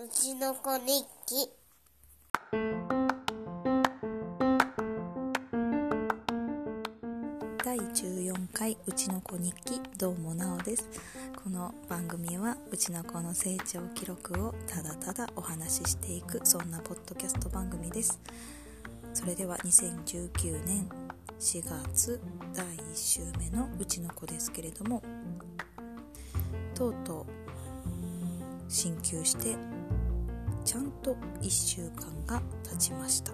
うちの子日記。第14回うちの子日記。どうもなおです。この番組はうちの子の成長記録をただただお話ししていくそんなポッドキャスト番組です。それでは2019年4月第1週目のうちの子ですけれどもとうとう進級してちゃんと1週間が経ちました。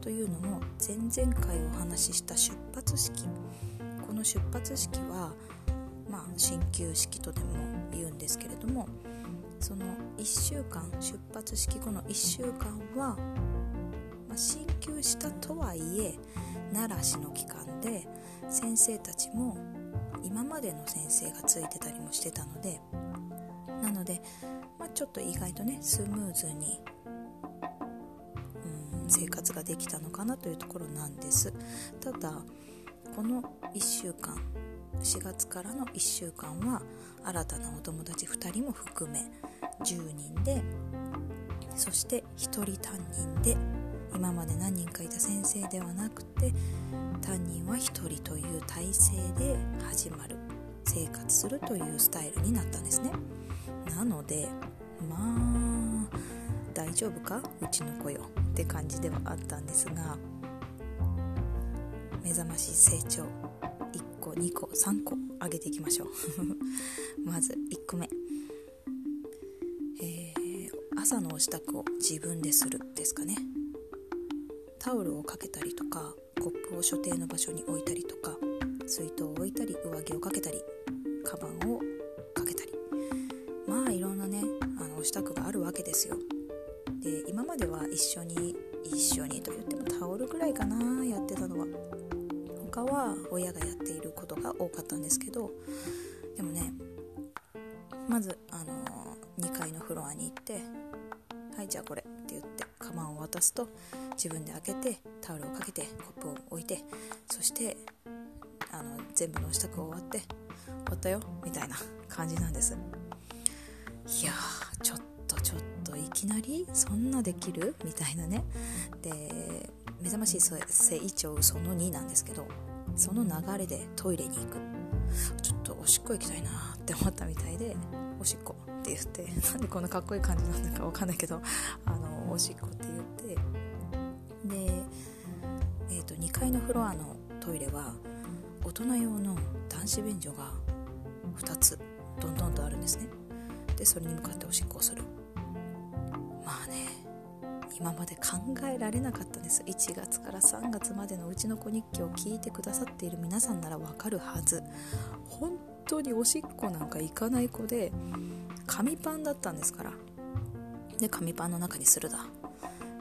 というのも前々回お話しした出発式。この出発式はまあ進級式とでも言うんですけれどもその1週間出発式後の1週間は、まあ、進級したとはいえ奈良市の期間で先生たちも今までの先生がついてたりもしてたのでなので、ちょっと意外とねスムーズに、うん、生活ができたのかなというところなんです。ただこの1週間4月からの1週間は新たなお友達2人も含め10人でそして1人担任で今まで何人かいた先生ではなくて担任は1人という体制で始まる生活するというスタイルになったんですね。なのでまあ大丈夫か？うちの子よって感じではあったんですが目覚まし成長1個2個3個上げていきましょう。まず1個目、えー、朝のお支度を自分でするですかね。タオルをかけたりとかコップを所定の場所に置いたりとか水筒を置いたり上着をかけたりカバンをですよ。で今までは一緒に一緒にと言ってもタオルぐらいかなやってたのは。他は親がやっていることが多かったんですけどでもねまず、あの2階のフロアに行って「はいじゃあこれ」って言ってカバンを渡すと自分で開けてタオルをかけてコップを置いてそしてあの全部の支度を終わって終わったよみたいな感じなんです。いやちょっとちょっと。きなりそんなできる？みたいなね。で目覚ましい成長その2なんですけどその流れでトイレに行く。ちょっとおしっこ行きたいなって思ったみたいでおしっこって言って なんでこんなかっこいい感じなんだかわかんないけどあのおしっこって言ってで、えーと、2階のフロアのトイレは大人用の男子便所が2つどんどんとあるんですね。でそれに向かっておしっこをする。今まで考えられなかったんです。1月から3月までのうちの子日記を聞いてくださっている皆さんならわかるはず。本当におしっこなんか行かない子で紙パンだったんですから。で紙パンの中にするだ。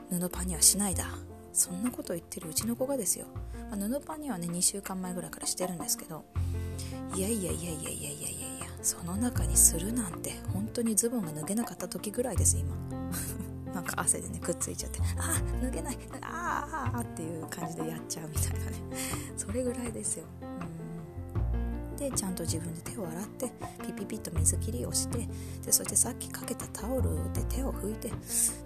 布パンにはしないだ。そんなこと言ってるうちの子がですよ、まあ、布パンにはね2週間前ぐらいからしてるんですけど。いやいやいやいやいやいやいやいやその中にするなんて本当にズボンが脱げなかった時ぐらいです今。なんか汗でねくっついちゃってああ脱げないああっていう感じでやっちゃうみたいなね。それぐらいですよ。でちゃんと自分で手を洗ってピピピッと水切りをしてでそしてさっきかけたタオルで手を拭いて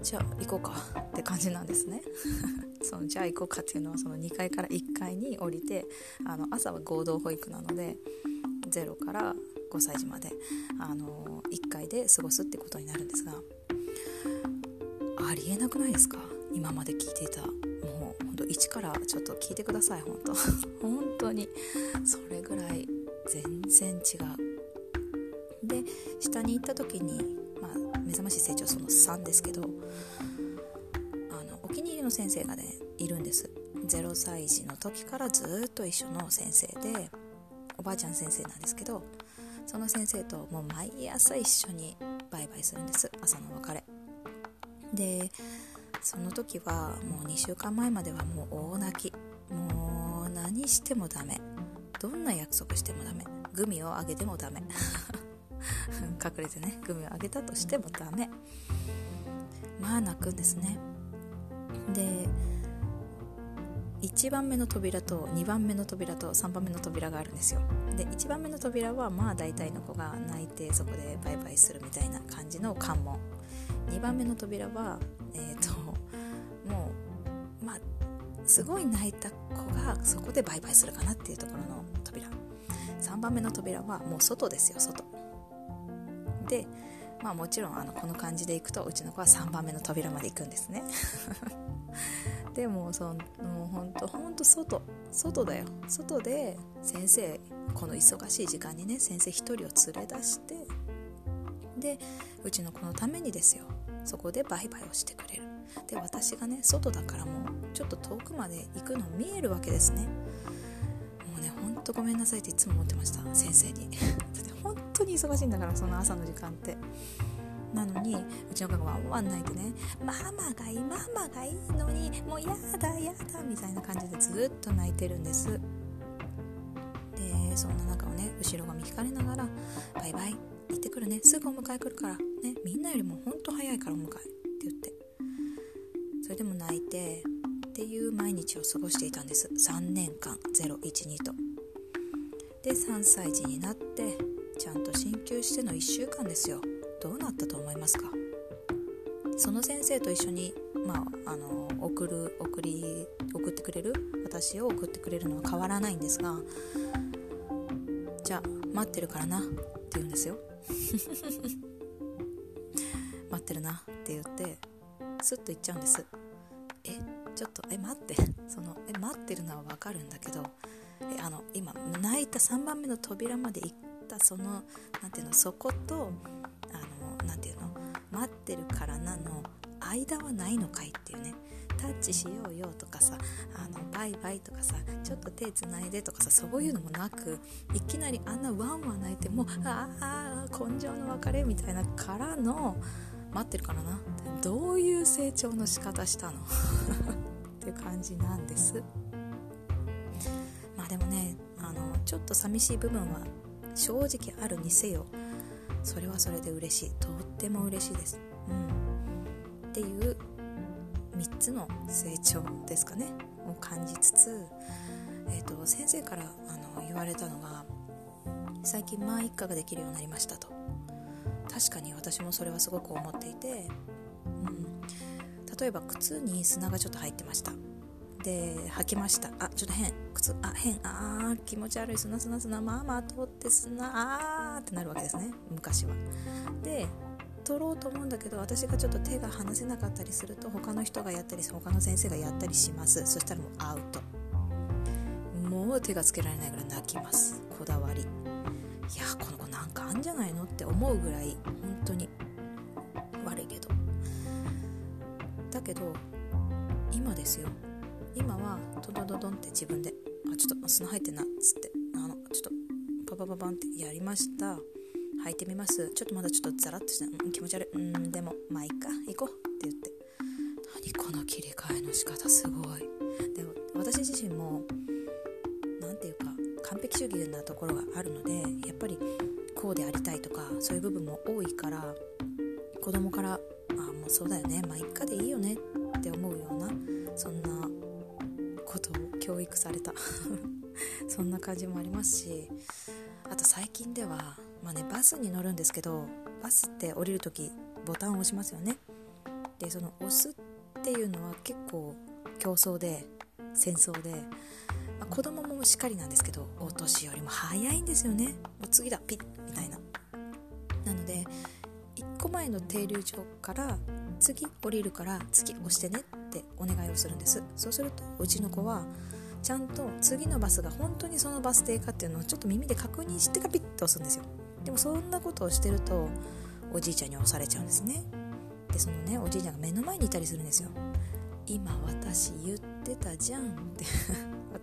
じゃあ行こうかって感じなんですね。そのじゃあ行こうかっていうのはその2階から1階に降りてあの朝は合同保育なので0から5歳児まで、あの1回で過ごすってことになるんですがありえなくないですか？今まで聞いていた。もう本当一からちょっと聞いてください本当本当に。それぐらい全然違う。で下に行った時に、まあ、目覚まし成長その3ですけどあのお気に入りの先生がねいるんです。0歳児の時からずっと一緒の先生でおばあちゃん先生なんですけどその先生ともう毎朝一緒にバイバイするんです。朝の別れ。でその時はもう2週間前まではもう大泣き。もう何してもダメ。どんな約束してもダメ。グミをあげてもダメ。隠れてねグミをあげたとしてもダメ。まあ泣くんですね。で1番目の扉と2番目の扉と3番目の扉があるんですよ。で1番目の扉はまあ大体の子が泣いてそこでバイバイするみたいな感じの関門。2番目の扉はえっ、ー、ともうまあすごい泣いた子がそこでバイバイするかなっていうところの扉。3番目の扉はもう外ですよ外。でまあもちろんあのこの感じでいくとうちの子は3番目の扉まで行くんですね。でもそのもうほんとほんと外。外だよ。外で先生この忙しい時間にね先生1人を連れ出してでうちの子のためにですよ。そこでバイバイをしてくれる。で私がね外だからもうちょっと遠くまで行くの見えるわけですね。もうねほんとごめんなさいっていつも思ってました。先生に。だって本当に忙しいんだからその朝の時間って。なのにうちの子がワンワン泣いてねママがいいママがいいのにもうやだやだみたいな感じでずっと泣いてるんです。でそんな中をね後ろ髪引かれながらバイバイ。行ってくるね。すぐお迎え来るから。ね。みんなよりもほんと早いからお迎え。って言って。それでも泣いてっていう毎日を過ごしていたんです。3年間。012と。で3歳児になってちゃんと進級しての1週間ですよ。どうなったと思いますか？その先生と一緒に、まあ、あの送る送り送ってくれる？私を送ってくれるのは変わらないんですがじゃあ待ってるからな。って言うんですよ。待ってるなって言ってスッと言っちゃうんです。えちょっとえ待って。そのえ待ってるのは分かるんだけどえあの今泣いた3番目の扉まで行ったその何ていうのそことあの何ていうの待ってるからなの間はないのかいっていうね。タッチしようよとかさあのバイバイとかさちょっと手つないでとかさそういうのもなくいきなりあんなワンワン泣いてもああ根性の別れみたいなからの待ってるからな。どういう成長の仕方したの？っていう感じなんです。まあでもねあのちょっと寂しい部分は正直あるにせよそれはそれで嬉しい。とっても嬉しいです。うん。っていう3つの成長ですかね。を感じつつ、えーと、先生からあの言われたのが最近まあ一家ができるようになりましたと。確かに私もそれはすごく思っていて、うん、例えば靴に砂がちょっと入ってました。で履きました。あちょっと変。靴あ変。あー気持ち悪い。砂砂砂。まあまあ通って砂。あーってなるわけですね。昔は。で取ろうと思うんだけど私がちょっと手が離せなかったりすると他の人がやったり他の先生がやったりします。そしたらもうアウト。も手がつけられないぐらい泣きます。こだわり。いやこの子なんかあんじゃないのって思うぐらい本当に。悪いけど。だけど今ですよ。今はドドドドンって自分であちょっと砂入ってんなっつって。あのちょっとパパパパンってやりました。履いてみます。ちょっとまだちょっとザラッとして、うん、気持ち悪い。うんでもまあいいか。行こう。って言って。何この切り替えの仕方すごい。でも私自身もて言うか完璧主義なところがあるのでやっぱりこうでありたいとかそういう部分も多いから子供から「あもうそうだよねまあいっかでいいよね」って思うようなそんなことを教育された そんな感じもありますしあと最近ではまあねバスに乗るんですけどバスって降りる時ボタンを押しますよね。でその押すっていうのは結構競争で戦争で、まあ、子供もしっかりなんですけどお年寄りも早いんですよね。もう次だピッみたいな。なので1個前の停留所から次降りるから次押してねってお願いをするんです。そうするとうちの子はちゃんと次のバスが本当にそのバス停かっていうのをちょっと耳で確認してからピッと押すんですよ。でもそんなことをしてるとおじいちゃんに押されちゃうんですね。でそのねおじいちゃんが目の前にいたりするんですよ。今私言ってたじゃんって。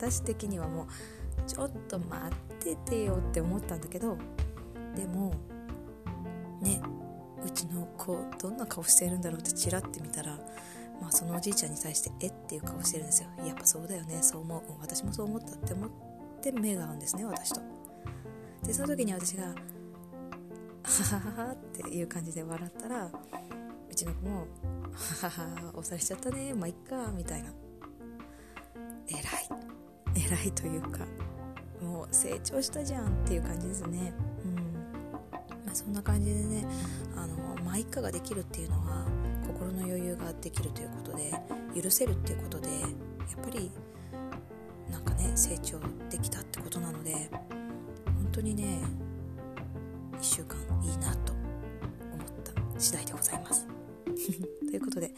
私的にはもうちょっと待っててよって思ったんだけどでもねうちの子どんな顔してるんだろうってチラって見たらまあそのおじいちゃんに対してえっていう顔してるんですよ。やっぱそうだよね。そう思う。私もそう思ったって思って目が合うんですね私と。でその時に私がはははっていう感じで笑ったらうちの子もははは押されちゃったね。まあいっかみたいな。偉い。偉いというかもう成長したじゃんっていう感じですね。うん。まあ、そんな感じでねあのまあ一家ができるっていうのは心の余裕ができるということで許せるっていうことでやっぱりなんかね成長できたってことなので本当にね1週間いいなと思った次第でございます。ということで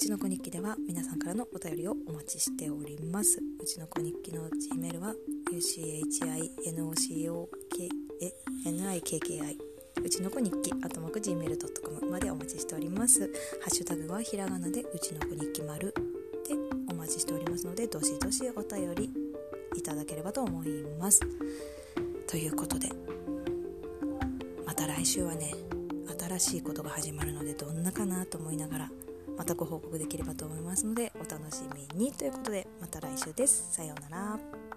ちの子日記では皆さんからのお便りをお待ちしておりますうちの子日記の G メールは UCHINOCOKNIKKI うちの子日記、あとまく gmail.com までお待ちしております。ハッシュタグはひらがなでうちの子日記丸でお待ちしておりますので、どしどしお便りいただければと思います。ということで、また来週はね、新しいことが始まるので、どんなかなと思いながら、またご報告できればと思いますので、お楽しみにということで、また来週です。さようなら。